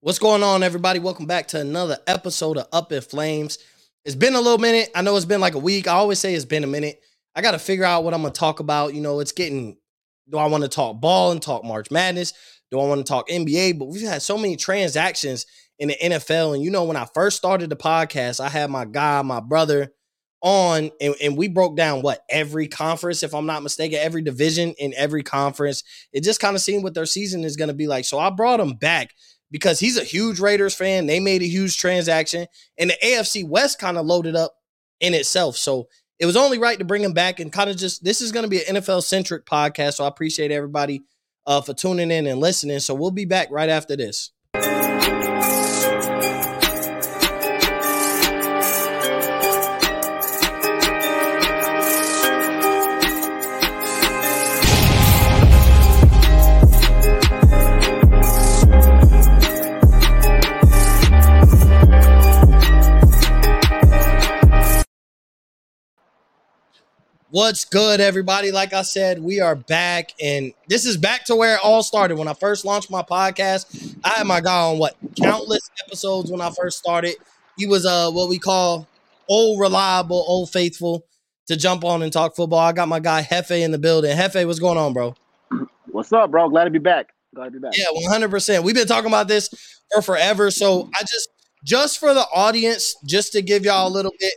What's going on, everybody? Welcome back to another episode of Up in Flames. It's been a little minute. I know it's been like a week. I always say it's been a minute. I got to figure out what I'm going to talk about. You know, it's getting, do I want to talk ball and talk March Madness? Do I want to talk NBA? But we've had so many transactions in the NFL. And, you know, when I first started the podcast, I had my guy, my brother on, and, and we broke down what every conference, if I'm not mistaken, every division in every conference. It just kind of seemed what their season is going to be like. So I brought him back because he's a huge Raiders fan. They made a huge transaction, and the AFC West kind of loaded up in itself. So it was only right to bring him back and kind of just this is going to be an NFL centric podcast. So I appreciate everybody uh, for tuning in and listening. So we'll be back right after this. What's good, everybody? Like I said, we are back, and this is back to where it all started. When I first launched my podcast, I had my guy on what countless episodes when I first started. He was uh what we call old reliable, old faithful to jump on and talk football. I got my guy Hefe in the building. Hefe, what's going on, bro? What's up, bro? Glad to be back. Glad to be back. Yeah, one hundred percent. We've been talking about this for forever. So I just, just for the audience, just to give y'all a little bit,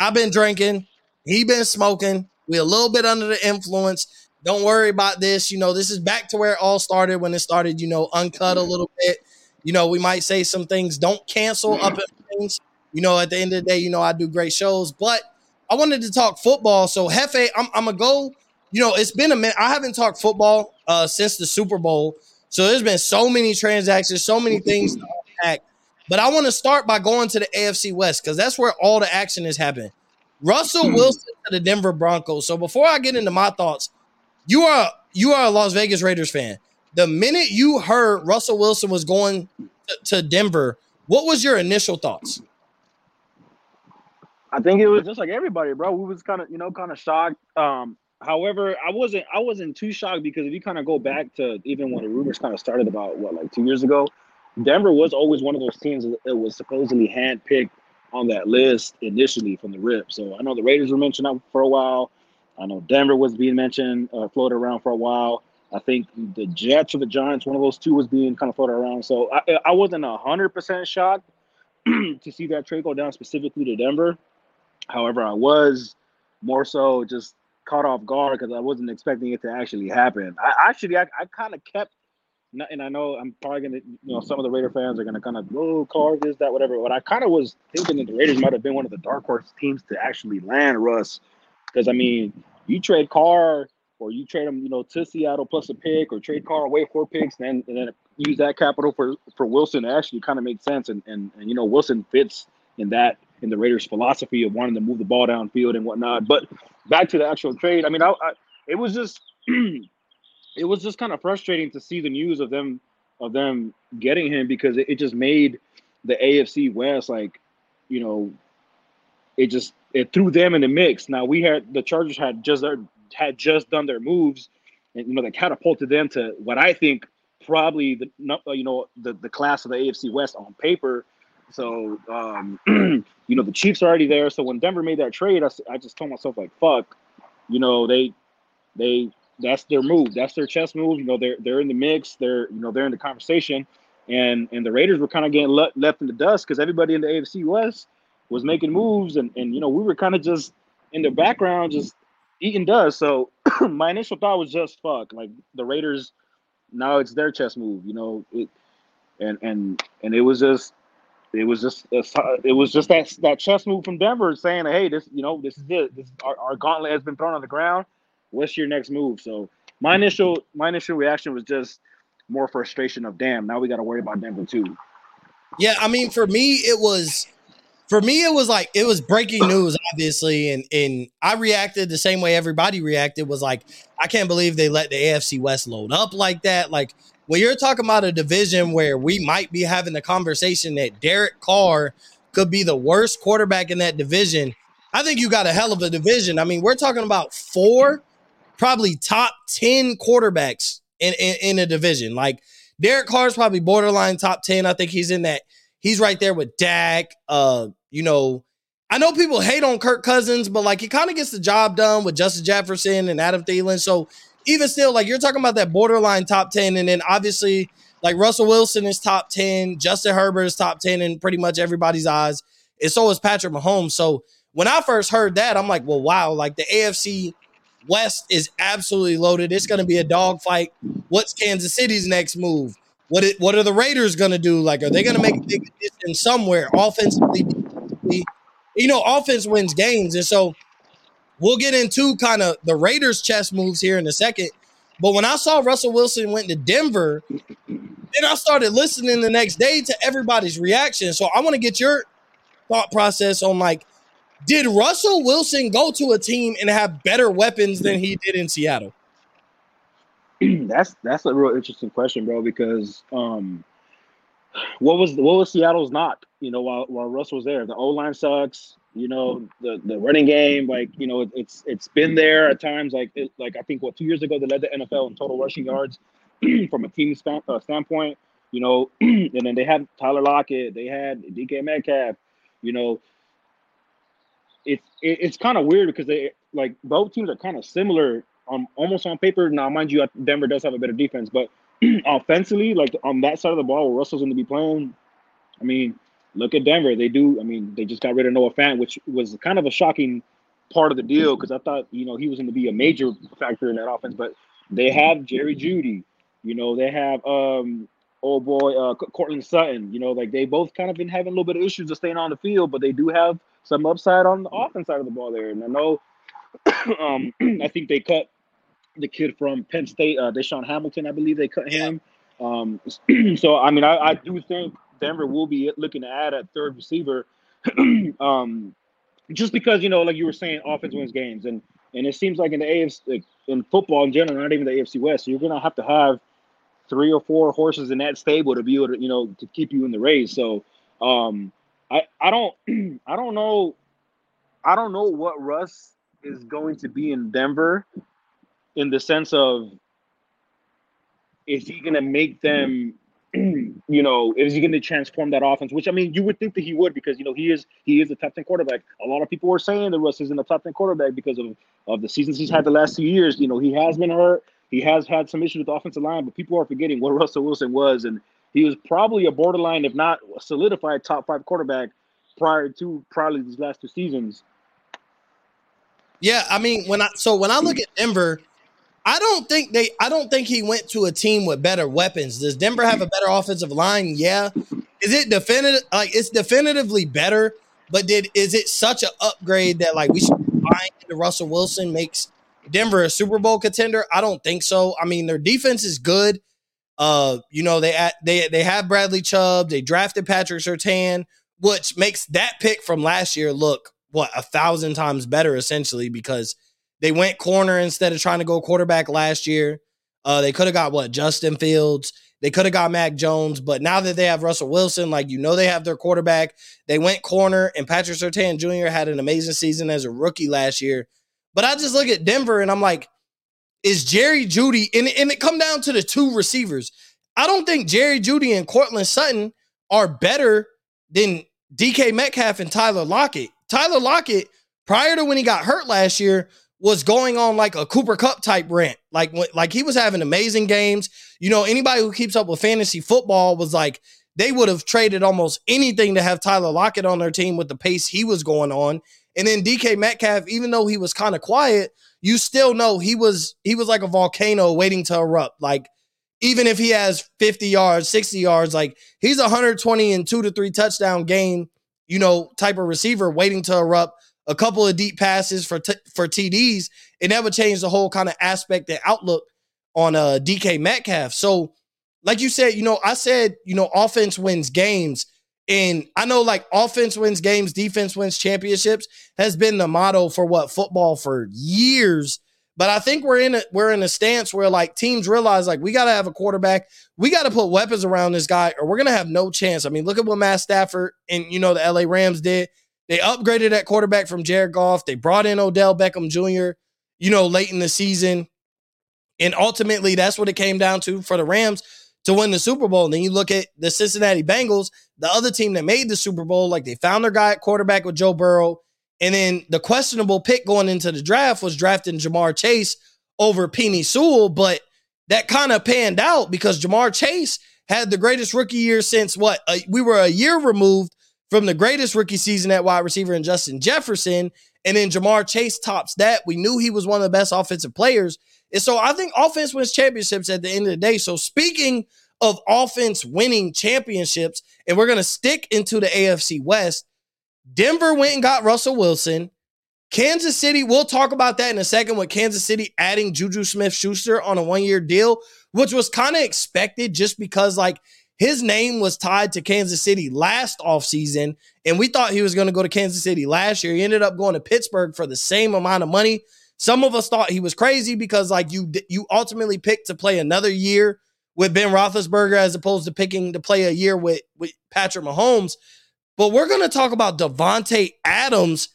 I've been drinking. He been smoking. We a little bit under the influence. Don't worry about this. You know, this is back to where it all started when it started, you know, uncut a mm-hmm. little bit. You know, we might say some things. Don't cancel mm-hmm. up in things. You know, at the end of the day, you know, I do great shows. But I wanted to talk football. So Hefe, I'm, I'm gonna go. You know, it's been a minute. I haven't talked football uh, since the Super Bowl. So there's been so many transactions, so many mm-hmm. things to unpack. But I want to start by going to the AFC West because that's where all the action is happening. Russell Wilson to the Denver Broncos. So before I get into my thoughts, you are you are a Las Vegas Raiders fan. The minute you heard Russell Wilson was going to, to Denver, what was your initial thoughts? I think it was just like everybody, bro. We was kind of, you know, kind of shocked. Um, however, I wasn't I wasn't too shocked because if you kind of go back to even when the rumors kind of started about what like two years ago, Denver was always one of those teams that was supposedly handpicked on that list initially from the rip. So I know the Raiders were mentioned for a while. I know Denver was being mentioned, uh, floated around for a while. I think the Jets or the Giants, one of those two, was being kind of floated around. So I, I wasn't hundred percent shocked to see that trade go down specifically to Denver. However, I was more so just caught off guard because I wasn't expecting it to actually happen. I actually I, I kind of kept and I know I'm probably gonna, you know, some of the Raider fans are gonna kind of, oh, Carr, that, whatever. But I kind of was thinking that the Raiders might have been one of the dark horse teams to actually land Russ, because I mean, you trade Carr or you trade him, you know, to Seattle plus a pick, or trade Carr away four picks, and then, and then use that capital for for Wilson. It actually kind of makes sense, and, and and you know, Wilson fits in that in the Raiders' philosophy of wanting to move the ball downfield and whatnot. But back to the actual trade, I mean, I, I it was just. it was just kind of frustrating to see the news of them of them getting him because it, it just made the AFC West like, you know, it just it threw them in the mix. Now we had the Chargers had just had just done their moves, and you know that catapulted them to what I think probably the you know the the class of the AFC West on paper. So um, you know the Chiefs are already there. So when Denver made that trade, I, I just told myself like, fuck, you know they they that's their move. That's their chess move. You know, they're they're in the mix. They're you know they're in the conversation, and and the Raiders were kind of getting le- left in the dust because everybody in the AFC West was making moves, and and you know we were kind of just in the background, just eating dust. So my initial thought was just fuck, like the Raiders. Now it's their chess move. You know it, and and and it was just. It was just uh, it was just that that chess move from Denver saying, "Hey, this you know this is it. This our, our gauntlet has been thrown on the ground what's your next move? So my initial my initial reaction was just more frustration of damn, now we got to worry about Denver too. Yeah, I mean, for me, it was for me, it was like it was breaking news, obviously, and and I reacted the same way everybody reacted. Was like, I can't believe they let the AFC West load up like that. Like when you're talking about a division where we might be having the conversation that Derek Carr could be the worst quarterback in that division, I think you got a hell of a division. I mean, we're talking about four probably top 10 quarterbacks in, in, in a division. Like Derek Carr's probably borderline top 10. I think he's in that. He's right there with Dak. Uh, you know, I know people hate on Kirk Cousins, but like he kind of gets the job done with Justin Jefferson and Adam Thielen. So even still, like you're talking about that borderline top 10, and then obviously like Russell Wilson is top 10, Justin Herbert is top 10 in pretty much everybody's eyes. And so is Patrick Mahomes. So when I first heard that, I'm like, well, wow, like the AFC West is absolutely loaded. It's going to be a dogfight. What's Kansas City's next move? What it, what are the Raiders going to do? Like, are they going to make a big addition somewhere offensively? You know, offense wins games, and so we'll get into kind of the Raiders' chess moves here in a second. But when I saw Russell Wilson went to Denver, then I started listening the next day to everybody's reaction. So I want to get your thought process on like, did Russell Wilson go to a team and have better weapons than he did in Seattle? that's that's a real interesting question, bro. Because um, what was what was Seattle's not? You know, while while Russell was there, the O line sucks. You know, the the running game, like you know, it, it's it's been there at times. Like it, like I think what two years ago they led the NFL in total rushing yards from a team span, uh, standpoint. You know, and then they had Tyler Lockett, they had DK Metcalf. You know, it's it, it's kind of weird because they like both teams are kind of similar on almost on paper. Now, mind you, Denver does have a better defense, but offensively, like on that side of the ball where Russell's going to be playing, I mean, look at Denver. They do. I mean, they just got rid of Noah Fant, which was kind of a shocking part of the deal because I thought you know he was going to be a major factor in that offense. But they have Jerry Jeudy. You know, they have um oh boy uh Courtland Sutton. You know, like they both kind of been having a little bit of issues of staying on the field, but they do have some upside on the offense side of the ball there. And I know, um, I think they cut the kid from Penn State, uh, DaeSean Hamilton. I believe they cut him. Um, so I mean, I, I do think Denver will be looking to add a third receiver. um, just because you know, like you were saying, offense wins games, and and it seems like in the AFC, like in football in general, not even the AFC West, you're gonna have to have three or four horses in that stable to be able to, you know, to keep you in the race. So, um, I I don't I don't know, I don't know what Russ is going to be in Denver, in the sense of, is he gonna make them you know, is he going to transform that offense? Which I mean, you would think that he would because you know he is he is a top ten quarterback. A lot of people were saying that Russ isn't a top ten quarterback because of of the seasons he's had the last two years. You know, he has been hurt. He has had some issues with the offensive line, but people are forgetting what Russell Wilson was, and he was probably a borderline, if not solidified, top five quarterback prior to probably these last two seasons. Yeah, I mean, when I so when I look at Denver I don't think they. I don't think he went to a team with better weapons. Does Denver have a better offensive line? Yeah. Is it definitive? Like it's definitively better, but did is it such an upgrade that like we should buy into Russell Wilson makes Denver a Super Bowl contender? I don't think so. I mean, their defense is good. Uh, you know they they they have Bradley Chubb. They drafted Patrick Surtain, which makes that pick from last year look what a thousand times better essentially because they went corner instead of trying to go quarterback last year. Uh, they could have got what Justin Fields. They could have got Mac Jones, but now that they have Russell Wilson, like you know, they have their quarterback. They went corner, and Patrick Surtain Jr. had an amazing season as a rookie last year. But I just look at Denver and I'm like, is Jerry Jeudy, and, and it come down to the two receivers? I don't think Jerry Jeudy and Courtland Sutton are better than DK Metcalf and Tyler Lockett. Tyler Lockett, prior to when he got hurt last year, was going on like a Cooper Kupp type rant. Like like he was having amazing games. You know, anybody who keeps up with fantasy football was like they would have traded almost anything to have Tyler Lockett on their team with the pace he was going on. And then DK Metcalf, even though he was kind of quiet, you still know he was he was like a volcano waiting to erupt. Like even if he has 50 yards, 60 yards, like he's 120 and two to three touchdown game, you know, type of receiver waiting to erupt a couple of deep passes for t- for TDs, it never changed the whole kind of aspect and outlook on uh DK Metcalf. So, like you said, you know, I said, you know, offense wins games. And I know like offense wins games, defense wins championships has been the motto for what football for years. But I think we're in a we're in a stance where like teams realize like we got to have a quarterback, we got to put weapons around this guy, or we're gonna have no chance. I mean, look at what Matt Stafford and you know the LA Rams did. They upgraded that quarterback from Jared Goff. They brought in Odell Beckham Jr., you know, late in the season. And ultimately, that's what it came down to for the Rams. To win the Super Bowl. And then you look at the Cincinnati Bengals, the other team that made the Super Bowl, like they found their guy at quarterback with Joe Burrow. And then the questionable pick going into the draft was drafting Ja'Marr Chase over Penei Sewell. But that kind of panned out because Ja'Marr Chase had the greatest rookie year since what? We were a year removed from the greatest rookie season at wide receiver in Justin Jefferson. And then Ja'Marr Chase tops that. We knew he was one of the best offensive players. And so I think offense wins championships at the end of the day. So speaking of offense winning championships, and we're going to stick into the AFC West, Denver went and got Russell Wilson. Kansas City, we'll talk about that in a second with Kansas City adding Juju Smith Schuster on a one year deal, which was kind of expected just because, like, his name was tied to Kansas City last offseason, and we thought he was going to go to Kansas City last year. He ended up going to Pittsburgh for the same amount of money. Some of us thought he was crazy because like you you ultimately picked to play another year with Ben Roethlisberger as opposed to picking to play a year with with Patrick Mahomes. But we're going to talk about Davante Adams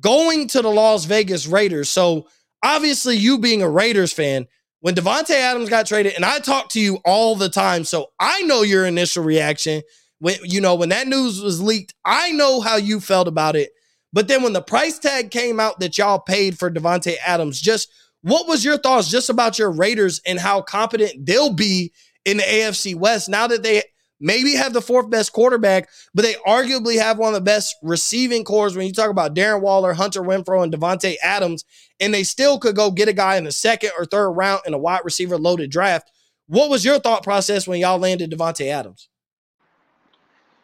going to the Las Vegas Raiders. So obviously, you being a Raiders fan, when Davante Adams got traded, and I talk to you all the time, so I know your initial reaction when you know when that news was leaked. I know how you felt about it. But then when the price tag came out that y'all paid for Davante Adams, just what was your thoughts just about your Raiders and how competent they'll be in the AFC West now that they maybe have the fourth best quarterback, but they arguably have one of the best receiving cores when you talk about Darren Waller, Hunter Renfrow, and Davante Adams, and they still could go get a guy in the second or third round in a wide receiver loaded draft. What was your thought process when y'all landed Davante Adams?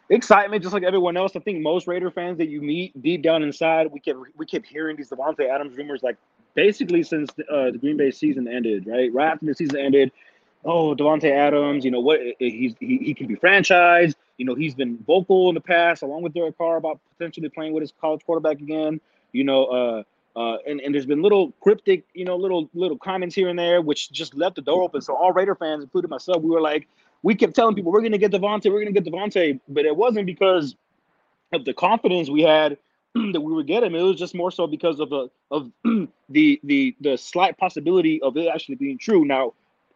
Excitement, just like everyone else. I think most Raider fans that you meet deep down inside, we kept we kept hearing these Davante Adams rumors like basically since uh, the Green Bay season ended, right? Right after the season ended, oh Davante Adams, you know what? He's he, he can be franchised. You know he's been vocal in the past, along with Derek Carr, about potentially playing with his college quarterback again. You know, uh, uh, and, and there's been little cryptic, you know, little little comments here and there, which just left the door open. So all Raider fans, including myself, we were like, we kept telling people we're going to get Davante, we're going to get Davante, but it wasn't because of the confidence we had that we would get him. It was just more so because of the of the the the slight possibility of it actually being true. Now,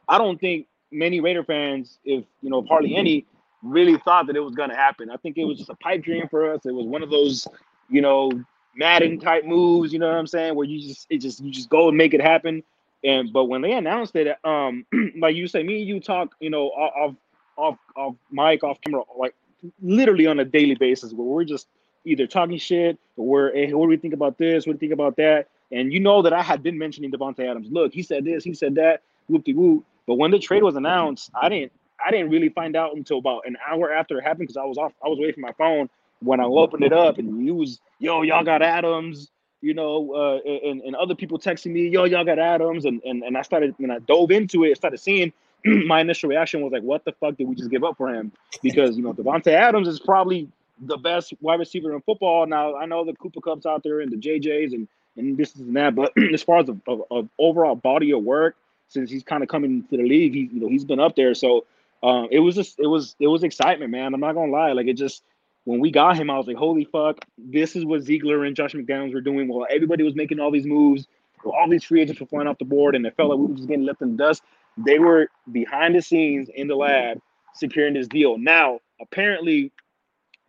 I don't think many Raider fans, if you know hardly any, really thought that it was going to happen. I think it was just a pipe dream for us. It was one of those, you know, Madden type moves. You know what I'm saying? Where you just it just you just go and make it happen. And but when they announced it, um, like you say, me and you talk, you know, off off off mic, off camera, like literally on a daily basis, where we're just either talking shit or we're, hey, what do we think about this? What do you think about that? And you know that I had been mentioning Davante Adams. Look, he said this, he said that, whoop de whoop. But when the trade was announced, I didn't I didn't really find out until about an hour after it happened because I was off, I was away from my phone when I opened it up and it was, yo, y'all got Adams you know, uh, and, and other people texting me, yo, y'all got Adams. And, and, and I started, when I dove into it, started seeing my initial reaction was like, what the fuck did we just give up for him? Because, you know, Davante Adams is probably the best wide receiver in football. Now, I know the Cooper Kupps out there and the JJs and, and this and that, but as far as a, overall body of work, since he's kind of coming to the league, he, you know, he's been up there. So um, it was just, it was, it was excitement, man. I'm not gonna lie. Like it just, when we got him, I was like, holy fuck, this is what Ziegler and Josh McDaniels were doing while everybody was making all these moves, all these free agents were flying off the board, and it felt like we were just getting left in the dust. They were behind the scenes in the lab securing this deal. Now, apparently,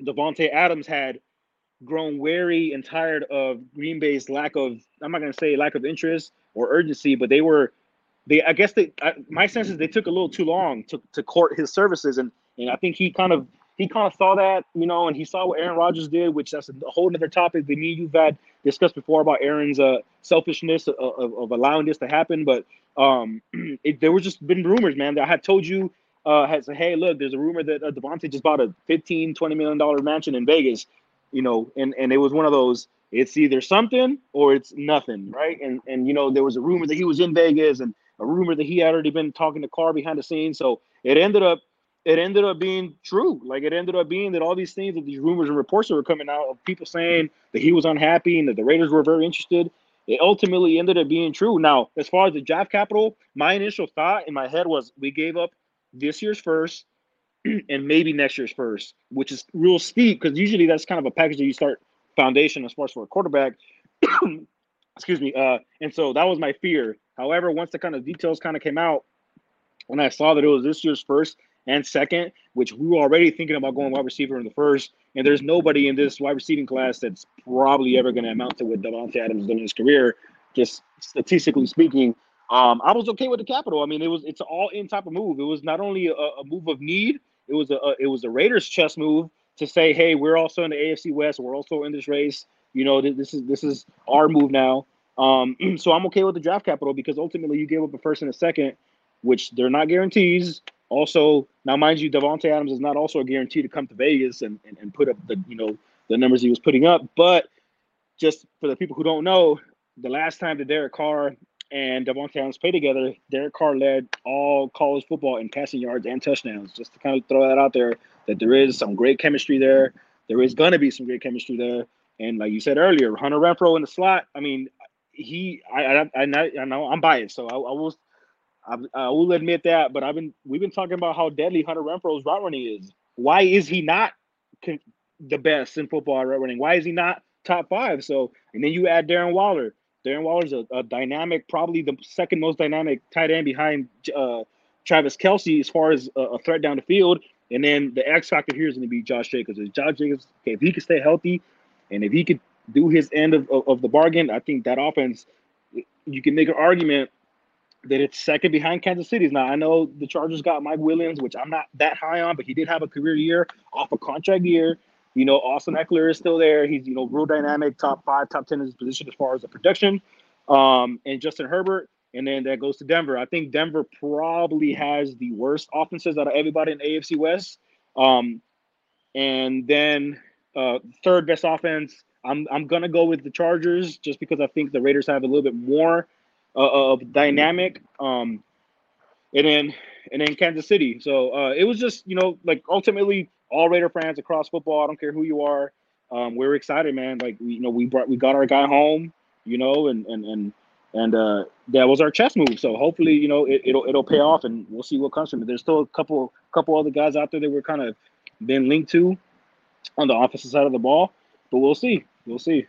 Davante Adams had grown wary and tired of Green Bay's lack of, I'm not going to say lack of interest or urgency, but they were, they, I guess they, I, my sense is they took a little too long to, to court his services. And, and I think he kind of he kind of saw that, you know, and he saw what Aaron Rodgers did, which that's a whole other topic that me you've had discussed before about Aaron's uh, selfishness of, of, of, allowing this to happen. But um, it, there was just been rumors, man, that I had told you, uh, had said, hey, look, there's a rumor that uh, Davante just bought a 15, 20 million dollar mansion in Vegas, you know, and and it was one of those. It's either something or it's nothing, right? And and you know there was a rumor that he was in Vegas and a rumor that he had already been talking to Carr behind the scenes. So it ended up it ended up being true. Like it ended up being that all these things that these rumors and reports that were coming out of people saying that he was unhappy and that the Raiders were very interested, it ultimately ended up being true. Now, as far as the draft capital, my initial thought in my head was we gave up this year's first and maybe next year's first, which is real steep because usually that's kind of a package that you start foundation as far as for a quarterback. Excuse me. Uh, and so that was my fear. However, once the kind of details kind of came out, when I saw that it was this year's first and second, which we were already thinking about going wide receiver in the first. And there's nobody in this wide receiving class that's probably ever going to amount to what Davante Adams done in his career, just statistically speaking. Um, I was okay with the capital. I mean, it was it's all in type of move. It was not only a, a move of need, it was a, a, it was a Raiders chess move to say, hey, we're also in the AFC West. We're also in this race. You know, this is this is our move now. Um, so I'm okay with the draft capital because ultimately you gave up a first and a second, which they're not guarantees. Also, now mind you, Davante Adams is not also a guarantee to come to Vegas and, and, and put up the you know the numbers he was putting up. But just for the people who don't know, the last time that Derek Carr and Davante Adams played together, Derek Carr led all college football in passing yards and touchdowns. Just to kind of throw that out there, that there is some great chemistry there. There is going to be some great chemistry there. And like you said earlier, Hunter Renfrow in the slot. I mean, he, I, I, I, I know I'm biased, so I, I will, I, I, will admit that. But I've been, we've been talking about how deadly Hunter Renfrow's route running is. Why is he not the best in football route running? Why is he not top five? So, and then you add Darren Waller. Darren Waller's a, a dynamic, probably the second most dynamic tight end behind uh, Travis Kelce as far as a, a, threat down the field. And then the X factor here is going to be Josh Jacobs. If Josh Jacobs, okay, if he can stay healthy, and if he could do his end of, of, of the bargain, I think that offense, you can make an argument that it's second behind Kansas City's. Now I know the Chargers got Mike Williams, which I'm not that high on, but he did have a career year off a contract year. You know, Austin Ekeler is still there. He's you know real dynamic, top five, top ten in his position as far as the production. Um, and Justin Herbert, and then that goes to Denver. I think Denver probably has the worst offenses out of everybody in AFC West. Um, and then uh, third best offense, I'm I'm gonna go with the Chargers just because I think the Raiders have a little bit more uh, of dynamic. Um, and then and then Kansas City. So uh, it was just you know like ultimately all Raider fans across football. I don't care who you are. Um, we're excited, man. Like we, you know we brought we got our guy home. You know, and and and and uh, that was our chess move. So hopefully, you know, it, will it'll pay off, and we'll see what comes from it. There's still a couple couple other guys out there that we're kind of been linked to on the offensive side of the ball, but we'll see. We'll see.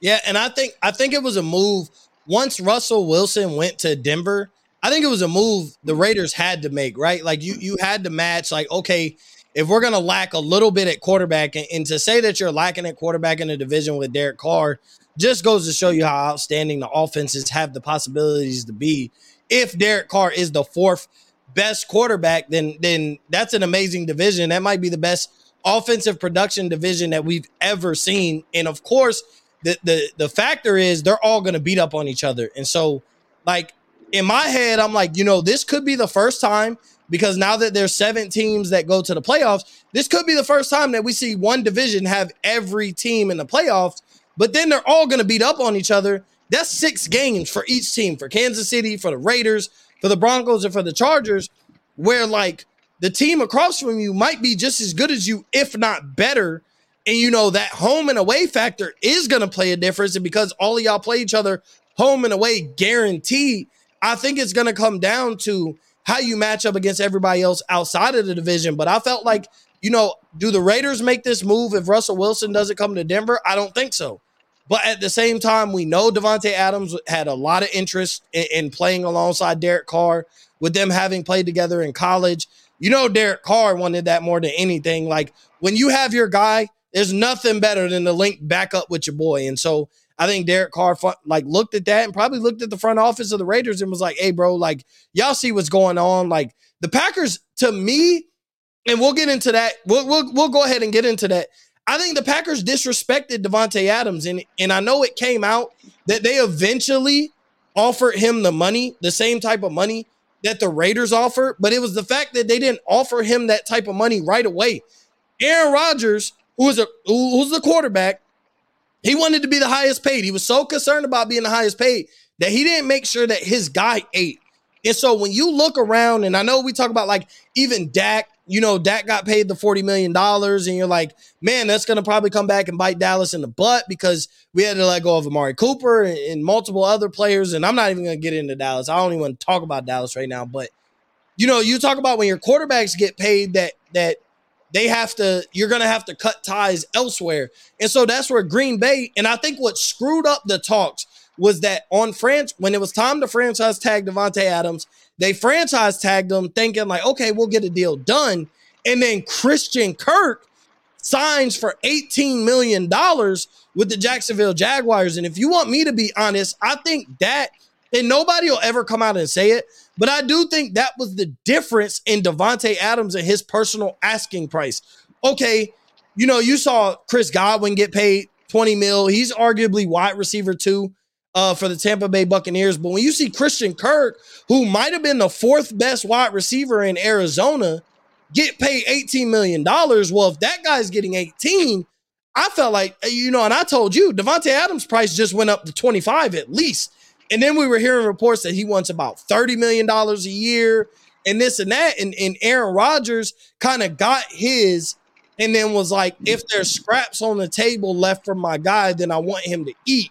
Yeah, and I think I think it was a move once Russell Wilson went to Denver. I think it was a move the Raiders had to make, right? Like you you had to match like okay, if we're going to lack a little bit at quarterback and, and, to say that you're lacking at quarterback in the division with Derek Carr just goes to show you how outstanding the offenses have the possibilities to be. If Derek Carr is the fourth best quarterback, then then that's an amazing division. That might be the best offensive production division that we've ever seen. And of course, the the the factor is they're all to beat up on each other. And so, like in my head, I'm like, you know, this could be the first time because now that there's seven teams that go to the playoffs, this could be the first time that we see one division have every team in the playoffs. But then they're all to beat up on each other. That's six games for each team for Kansas City, for the Raiders, for the Broncos, and for the Chargers, where like the team across from you might be just as good as you, if not better. And you know that home and away factor is going to play a difference. And because all of y'all play each other home and away guaranteed, I think it's going to come down to how you match up against everybody else outside of the division. But I felt like, you know, do the Raiders make this move if Russell Wilson doesn't come to Denver? I don't think so. But at the same time, we know Davante Adams had a lot of interest in, in playing alongside Derek Carr, with them having played together in college. You know, Derek Carr wanted that more than anything. Like when you have your guy, there's nothing better than to link back up with your boy. And so I think Derek Carr like looked at that and probably looked at the front office of the Raiders and was like, "Hey, bro, like y'all see what's going on? Like the Packers, to me, and we'll get into that. We'll we'll, we'll go ahead and get into that. I think the Packers disrespected Davante Adams, and and I know it came out that they eventually offered him the money, the same type of money that the Raiders offer, but it was the fact that they didn't offer him that type of money right away. Aaron Rodgers, who was a who was the quarterback, he wanted to be the highest paid. He was so concerned about being the highest paid that he didn't make sure that his guy ate. And so when you look around, and I know we talk about like even Dak, you know, Dak got paid the $40 million, and you're like, man, that's going to probably come back and bite Dallas in the butt because we had to let go of Amari Cooper and, and multiple other players. And I'm not even going to get into Dallas. I don't even want to talk about Dallas right now. But, you know, you talk about when your quarterbacks get paid that, that, they have to, you're going to have to cut ties elsewhere. And so that's where Green Bay, and I think what screwed up the talks was that on France, when it was time to franchise tag Davante Adams, They franchise tagged him, thinking like, okay, we'll get a deal done. And then Christian Kirk signs for $18 million with the Jacksonville Jaguars. And if you want me to be honest, I think that, and nobody will ever come out and say it, but I do think that was the difference in Davante Adams and his personal asking price. Okay, you know, you saw Chris Godwin get paid 20 mil. He's arguably wide receiver two uh, for the Tampa Bay Buccaneers. But when you see Christian Kirk, who might have been the fourth best wide receiver in Arizona, get paid $18 million. Well, if that guy's getting 18, I felt like, you know, and I told you, Davante Adams' price just went up to 25 at least. And then we were hearing reports that he wants about $30 million a year and this and that. And, and Aaron Rodgers kind of got his and then was like, if there's scraps on the table left from my guy, then I want him to eat.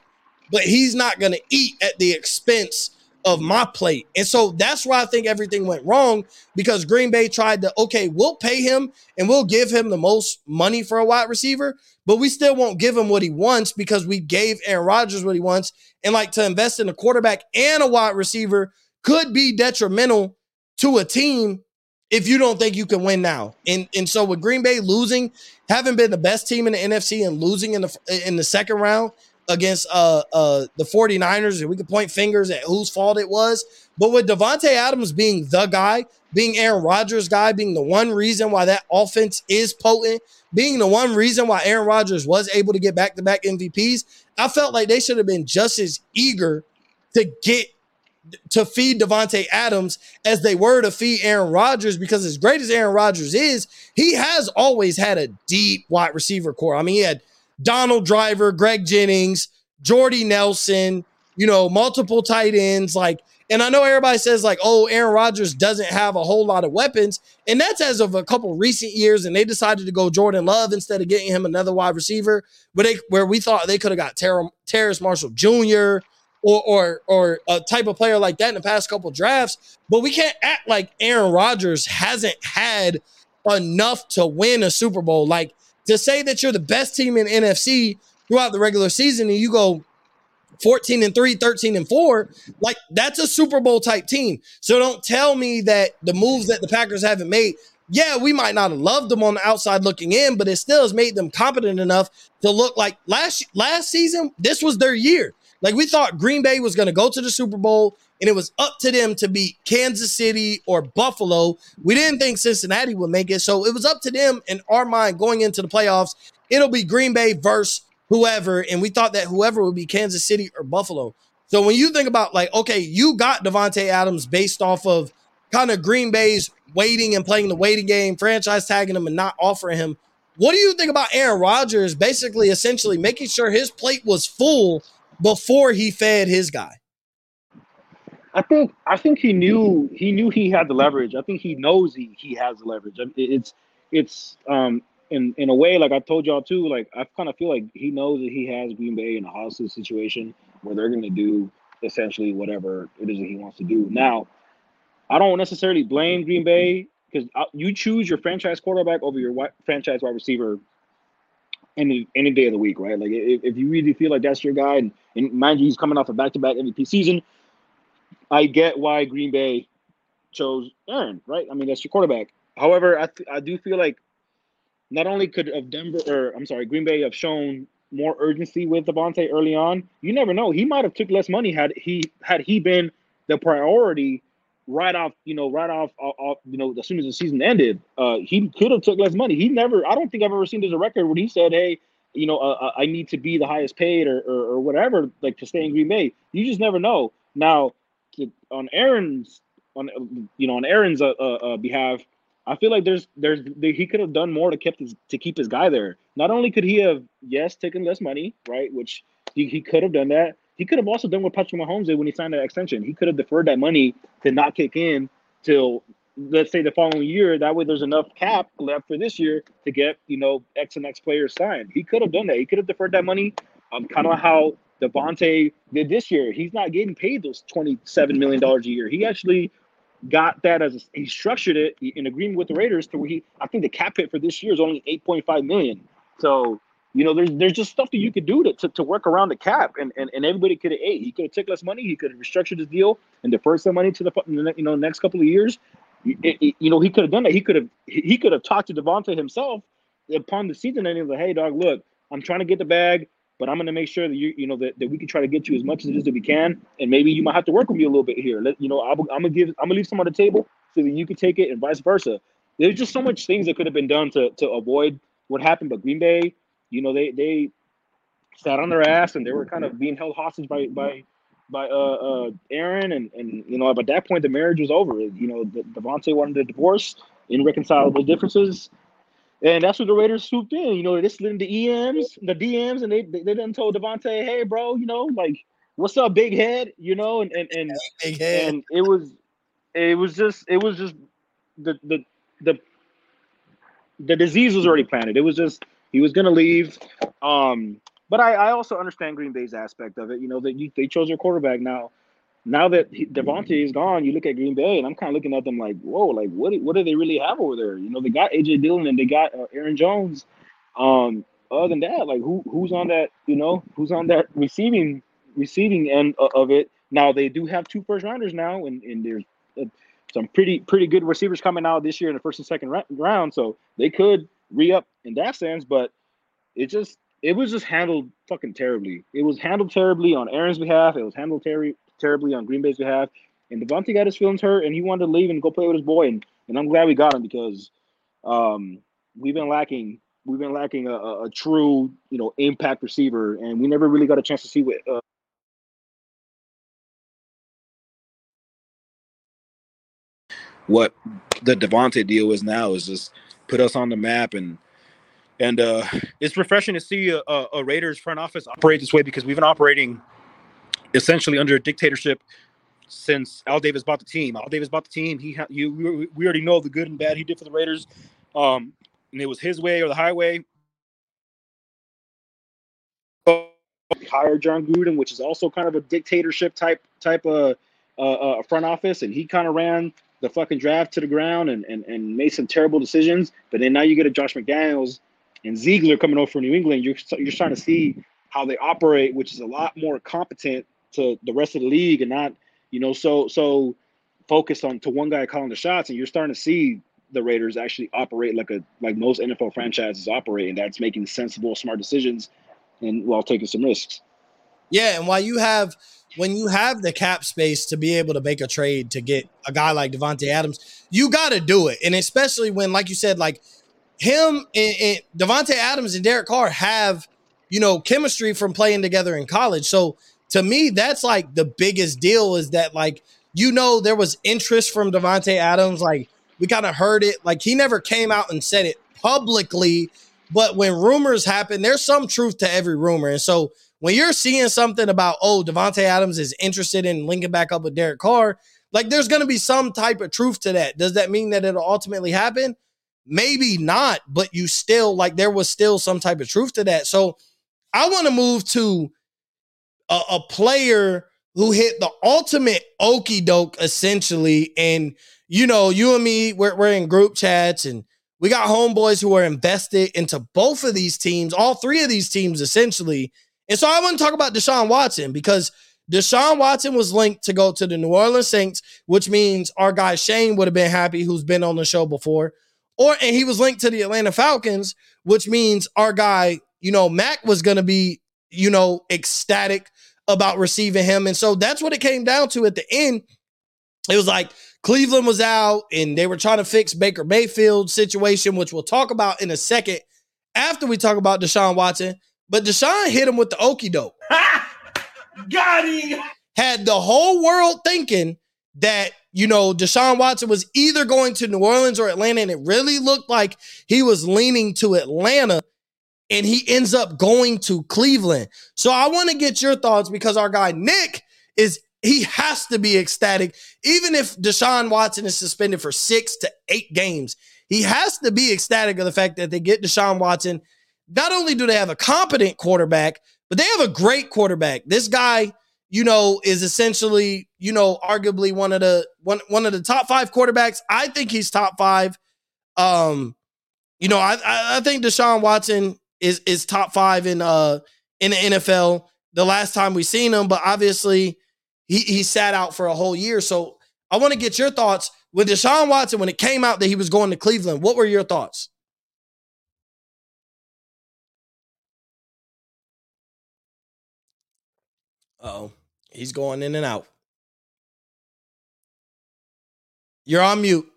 But he's not going to eat at the expense of my plate. And so that's why I think everything went wrong because Green Bay tried to, okay, we'll pay him and we'll give him the most money for a wide receiver, but we still won't give him what he wants because we gave Aaron Rodgers what he wants. And like to invest in a quarterback and a wide receiver could be detrimental to a team if you don't think you can win now. And and so with Green Bay losing, having been the best team in the NFC and losing in the in the second round, against uh uh the 49ers, and we could point fingers at whose fault it was. But with Davante Adams being the guy, being Aaron Rodgers' guy, being the one reason why that offense is potent, being the one reason why Aaron Rodgers was able to get back-to-back MVPs, I felt like they should have been just as eager to get to feed Davante Adams as they were to feed Aaron Rodgers because as great as Aaron Rodgers is, he has always had a deep wide receiver core. I mean, he had Donald Driver, Greg Jennings, Jordy Nelson, you know, multiple tight ends. Like, and I know everybody says, like, oh, Aaron Rodgers doesn't have a whole lot of weapons. And that's as of a couple recent years. And they decided to go Jordan Love instead of getting him another wide receiver, but they where we thought they could have got Ter- Terrace Marshall Jr. Or, or or a type of player like that in the past couple drafts, but we can't act like Aaron Rodgers hasn't had enough to win a Super Bowl. Like to say that you're the best team in NFC throughout the regular season and you go 14 and 3, 13 and 4, like that's a Super Bowl type team. So don't tell me that the moves that the Packers haven't made, yeah, we might not have loved them on the outside looking in, but it still has made them competent enough to look like last last season, this was their year. Like we thought Green Bay was going to go to the Super Bowl and it was up to them to beat Kansas City or Buffalo. We didn't think Cincinnati would make it. So it was up to them in our mind going into the playoffs. It'll be Green Bay versus whoever. And we thought that whoever would be Kansas City or Buffalo. So when you think about like, okay, you got Davante Adams based off of kind of Green Bay's waiting and playing the waiting game, franchise tagging him and not offering him. What do you think about Aaron Rodgers basically essentially making sure his plate was full before he fed his guy? I think I think he knew he knew he had the leverage. I think he knows he he has the leverage. It's it's um in in a way like I told y'all too. Like I kind of feel like he knows that he has Green Bay in a hostage situation where they're going to do essentially whatever it is that he wants to do. Now, I don't necessarily blame Green Bay because uh, you choose your franchise quarterback over your franchise wide receiver any any day of the week, right? Like if, if you really feel like that's your guy, and, and mind you, he's coming off a back to back MVP season I get why Green Bay chose Aaron, right? I mean, that's your quarterback. However, I, th- I do feel like not only could of Denver or I'm sorry, Green Bay have shown more urgency with Davante early on. You never know; he might have took less money had he had he been the priority right off. You know, right off, off you know, as soon as the season ended, uh, he could have took less money. He never. I don't think I've ever seen there's a record where he said, "Hey, you know, uh, uh, I need to be the highest paid or, or or whatever, like to stay in Green Bay." You just never know. Now, to, on Aaron's on you know on Aaron's uh, uh, uh, behalf, I feel like there's there's he could have done more to keep his to keep his guy there. Not only could he have yes taken less money, right, which he, he could have done that. He could have also done what Patrick Mahomes did when he signed that extension. He could have deferred that money to not kick in till let's say the following year. That way, there's enough cap left for this year to get you know X and X players signed. He could have done that. He could have deferred that money. Um, kind of how Davante did this year. He's not getting paid those $27 million a year. He actually got that as a, he structured it in agreement with the Raiders to where he I think the cap hit for this year is only 8.5 million. So you know, there's there's just stuff that you could do to, to, to work around the cap, and, and, and everybody could have ate. He could have took less money. He could have restructured his deal and deferred some money to the you know next couple of years. It, it, you know, he could have done that. He could have he could have talked to Davante himself upon the season and he was like, "Hey, dog, look, I'm trying to get the bag, but I'm going to make sure that you you know that, that we can try to get you as much as it is that we can, and maybe you might have to work with me a little bit here. Let you know, I'm, I'm gonna give I'm gonna leave some on the table so that you can take it, and vice versa. There's just so much things that could have been done to to avoid what happened, but Green Bay, you know, they they sat on their ass and they were kind of being held hostage by by by uh, uh Aaron and and you know at that point the marriage was over. You know, the, Davante wanted a divorce, irreconcilable differences, and that's what the Raiders swooped in. You know, they slid into EMs, the DMs, and they they, they done told Davante, hey bro, you know, like what's up, big head, you know, and and and, and it was it was just it was just the the the the disease was already planted. It was just he was gonna leave. Um, but I, I also understand Green Bay's aspect of it. You know that you, they chose their quarterback now. Now that Davante is gone, you look at Green Bay, and I'm kind of looking at them like, whoa, like what what do they really have over there? You know, they got AJ Dillon and they got uh, Aaron Jones. Um, other than that, like who who's on that? You know, who's on that receiving receiving end of it? Now they do have two first rounders now, and and there's uh, some pretty pretty good receivers coming out this year in the first and second round, so they could re up in that sense. But it just it was just handled fucking terribly. It was handled terribly on Aaron's behalf. It was handled ter- terribly on Green Bay's behalf. And Davante got his feelings hurt, and he wanted to leave and go play with his boy. And, and I'm glad we got him because um, we've been lacking we've been lacking a, a, a, true you know impact receiver, and we never really got a chance to see what. Uh, what the Davante deal is now is just put us on the map and and uh, it's refreshing to see a, a, Raiders front office operate this way because we've been operating essentially under a dictatorship since Al Davis bought the team. Al Davis bought the team. He, ha- you, we already know the good and bad he did for the Raiders, um, and it was his way or the highway. Hired Jon Gruden, which is also kind of a dictatorship type type of uh, uh, front office, and he kind of ran the fucking draft to the ground and, and and made some terrible decisions. But then now you get a Josh McDaniels and Ziegler coming over from New England, you're you're starting to see how they operate, which is a lot more competent to the rest of the league, and not you know so so focused on to one guy calling the shots, and you're starting to see the Raiders actually operate like a like most NFL franchises operate, and that's making sensible, smart decisions, and while taking some risks. Yeah, and while you have when you have the cap space to be able to make a trade to get a guy like Davante Adams, you got to do it, and especially when, like you said, like him and, and Davante Adams and Derek Carr have, you know, chemistry from playing together in college. So to me, that's like the biggest deal is that like you know there was interest from Davante Adams. Like we kind of heard it. Like he never came out and said it publicly, but when rumors happen, there's some truth to every rumor. And so when you're seeing something about oh Davante Adams is interested in linking back up with Derek Carr, like there's going to be some type of truth to that. Does that mean that it'll ultimately happen? maybe not, but you still like there was still some type of truth to that. So I want to move to a, a, player who hit the ultimate okey doke essentially. And you know, you and me, we're, we're in group chats and we got homeboys who are invested into both of these teams, all three of these teams essentially. And so I want to talk about Deshaun Watson because Deshaun Watson was linked to go to the New Orleans Saints, which means our guy Shane would have been happy, who's been on the show before. Or and he was linked to the Atlanta Falcons, which means our guy, you know, Mac was gonna be, you know, ecstatic about receiving him. And so that's what it came down to at the end. It was like Cleveland was out and they were trying to fix Baker Mayfield situation, which we'll talk about in a second after we talk about Deshaun Watson. But Deshaun hit him with the okey doke. Got him. Had the whole world thinking that you know, Deshaun Watson was either going to New Orleans or Atlanta, and it really looked like he was leaning to Atlanta, and he ends up going to Cleveland. So I want to get your thoughts because our guy Nick is he has to be ecstatic, even if Deshaun Watson is suspended for six to eight games. He has to be ecstatic of the fact that they get Deshaun Watson. Not only do they have a competent quarterback, but they have a great quarterback. This guy you know, is essentially, you know, arguably one of the one one of the top five quarterbacks. I think he's top five. Um, you know, I I think Deshaun Watson is is top five in uh in the NFL the last time we seen him, but obviously he he sat out for a whole year. So I want to get your thoughts with Deshaun Watson when it came out that he was going to Cleveland. What were your thoughts? oh, he's going in and out. You're on mute.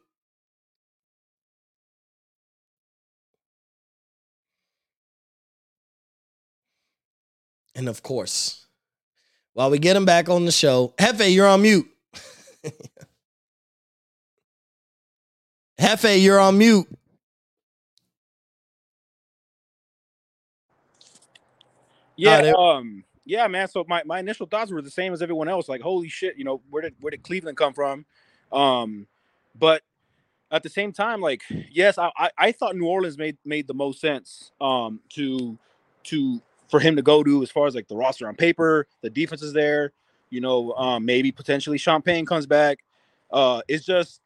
And of course, while we get him back on the show, Hefe, you're on mute. Hefe, you're on mute. Yeah, um, yeah, man. So my, my initial thoughts were the same as everyone else. Like, holy shit, you know, where did where did Cleveland come from? Um, but at the same time, like, yes, I, I, I thought New Orleans made made the most sense um to to for him to go to as far as like the roster on paper, the defense is there, you know, um, maybe potentially Champagne comes back. Uh, it's just,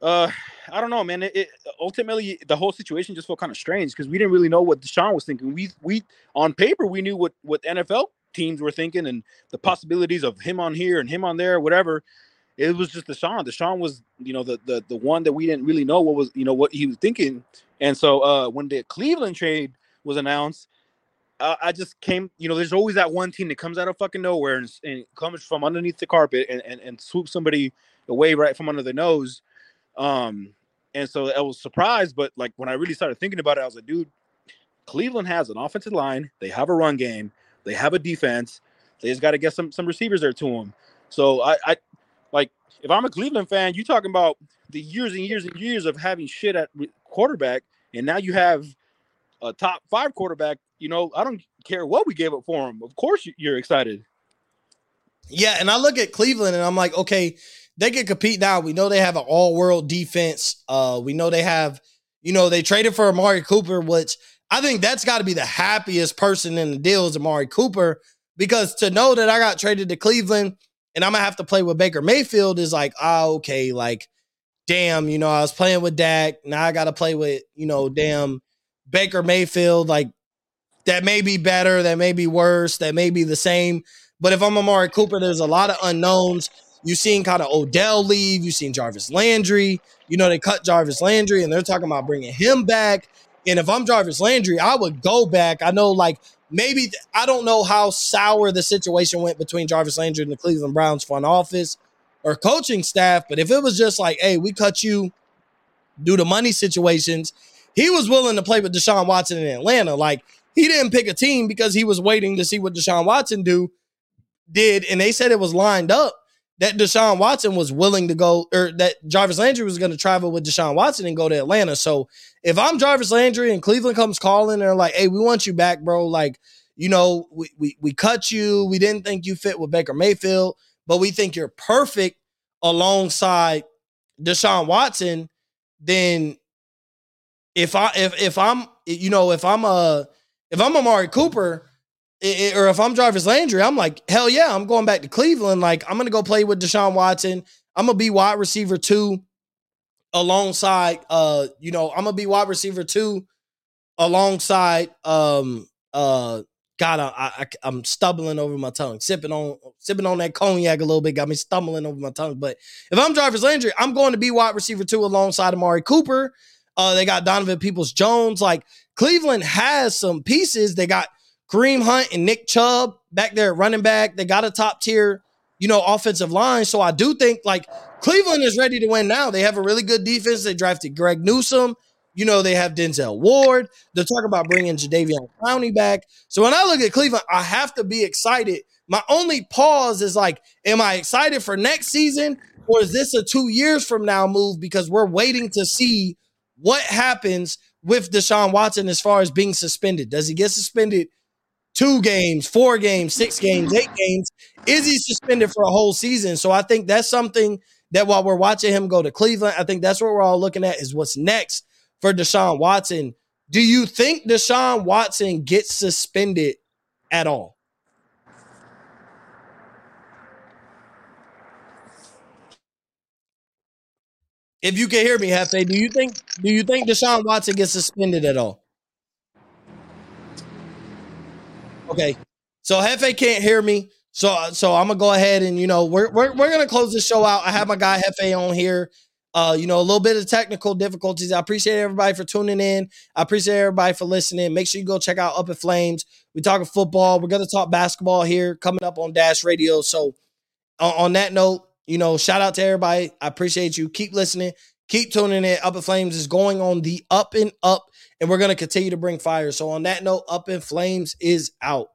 uh, I don't know, man. It, it ultimately the whole situation just felt kind of strange because we didn't really know what Deshaun was thinking. We we on paper we knew what what NFL teams were thinking and the possibilities of him on here and him on there, whatever. It was just Deshaun. Deshaun was, you know, the the the one that we didn't really know what was, you know, what he was thinking. And so uh when the Cleveland trade was announced, uh, I just came, you know, there's always that one team that comes out of fucking nowhere and, and comes from underneath the carpet and, and, and swoops somebody away right from under the nose. Um, and so I was surprised, but like when I really started thinking about it, I was like, dude, Cleveland has an offensive line, they have a run game, they have a defense, they just got to get some some receivers there to them. So I, I like if I'm a Cleveland fan, you talking about the years and years and years of having shit at quarterback, and now you have a top five quarterback you know, I don't care what we gave up for him. Of course, you're excited. Yeah, and I look at Cleveland and I'm like, okay, they can compete now. We know they have an all-world defense. Uh, we know they have, you know, they traded for Amari Cooper, which I think that's got to be the happiest person in the deal is Amari Cooper, because to know that I got traded to Cleveland and I'm gonna have to play with Baker Mayfield is like, ah, oh, okay, like, damn, you know, I was playing with Dak, now I got to play with, you know, damn Baker Mayfield, like that may be better, that may be worse, that may be the same. But if I'm Amari Cooper, there's a lot of unknowns. You've seen kind of Odell leave. You've seen Jarvis Landry. You know, they cut Jarvis Landry and they're talking about bringing him back. And if I'm Jarvis Landry, I would go back. I know, like, maybe, I don't know how sour the situation went between Jarvis Landry and the Cleveland Browns front office or coaching staff. But if it was just like, hey, we cut you due to money situations, he was willing to play with Deshaun Watson in Atlanta. Like, he didn't pick a team because he was waiting to see what Deshaun Watson do did, and they said it was lined up that Deshaun Watson was willing to go, or that Jarvis Landry was going to travel with Deshaun Watson and go to Atlanta. So if I'm Jarvis Landry and Cleveland comes calling, and they're like, "Hey, we want you back, bro. Like, you know, we we we cut you. We didn't think you fit with Baker Mayfield, but we think you're perfect alongside Deshaun Watson." Then if I if if I'm you know if I'm a if I'm Amari Cooper it, or if I'm Jarvis Landry, I'm like, hell yeah, I'm going back to Cleveland. Like, I'm going to go play with Deshaun Watson. I'm going to be wide receiver two alongside, uh, you know, I'm going to be wide receiver two alongside, um, uh, God, I, I, am stumbling over my tongue, sipping on sipping on that cognac a little bit, got me stumbling over my tongue. But if I'm Jarvis Landry, I'm going to be wide receiver two alongside Amari Cooper. Uh, they got Donovan Peoples Jones. Like Cleveland has some pieces. They got Kareem Hunt and Nick Chubb back there running back. They got a top tier, you know, offensive line. So I do think like Cleveland is ready to win now. They have a really good defense. They drafted Greg Newsom. You know, they have Denzel Ward. They're talking about bringing Jadeveon Clowney back. So when I look at Cleveland, I have to be excited. My only pause is like, am I excited for next season or is this a two years from now move? Because we're waiting to see what happens with Deshaun Watson as far as being suspended? Does he get suspended two games, four games, six games, eight games? Is he suspended for a whole season? So I think that's something that while we're watching him go to Cleveland, I think that's what we're all looking at is what's next for Deshaun Watson. Do you think Deshaun Watson gets suspended at all? If you can hear me, Hefe, do you think do you think Deshaun Watson gets suspended at all? Okay. So Hefe can't hear me. So so I'm gonna go ahead and you know we're we're, we're gonna close this show out. I have my guy Hefe on here. Uh, you know, a little bit of technical difficulties. I appreciate everybody for tuning in. I appreciate everybody for listening. Make sure you go check out Up in Flames. We're talking football. We're gonna talk basketball here coming up on Dash Radio. So on that note, you know, shout out to everybody. I appreciate you. Keep listening. Keep tuning in. Up in Flames is going on the up and up, and we're gonna continue to bring fire. So on that note, Up in Flames is out.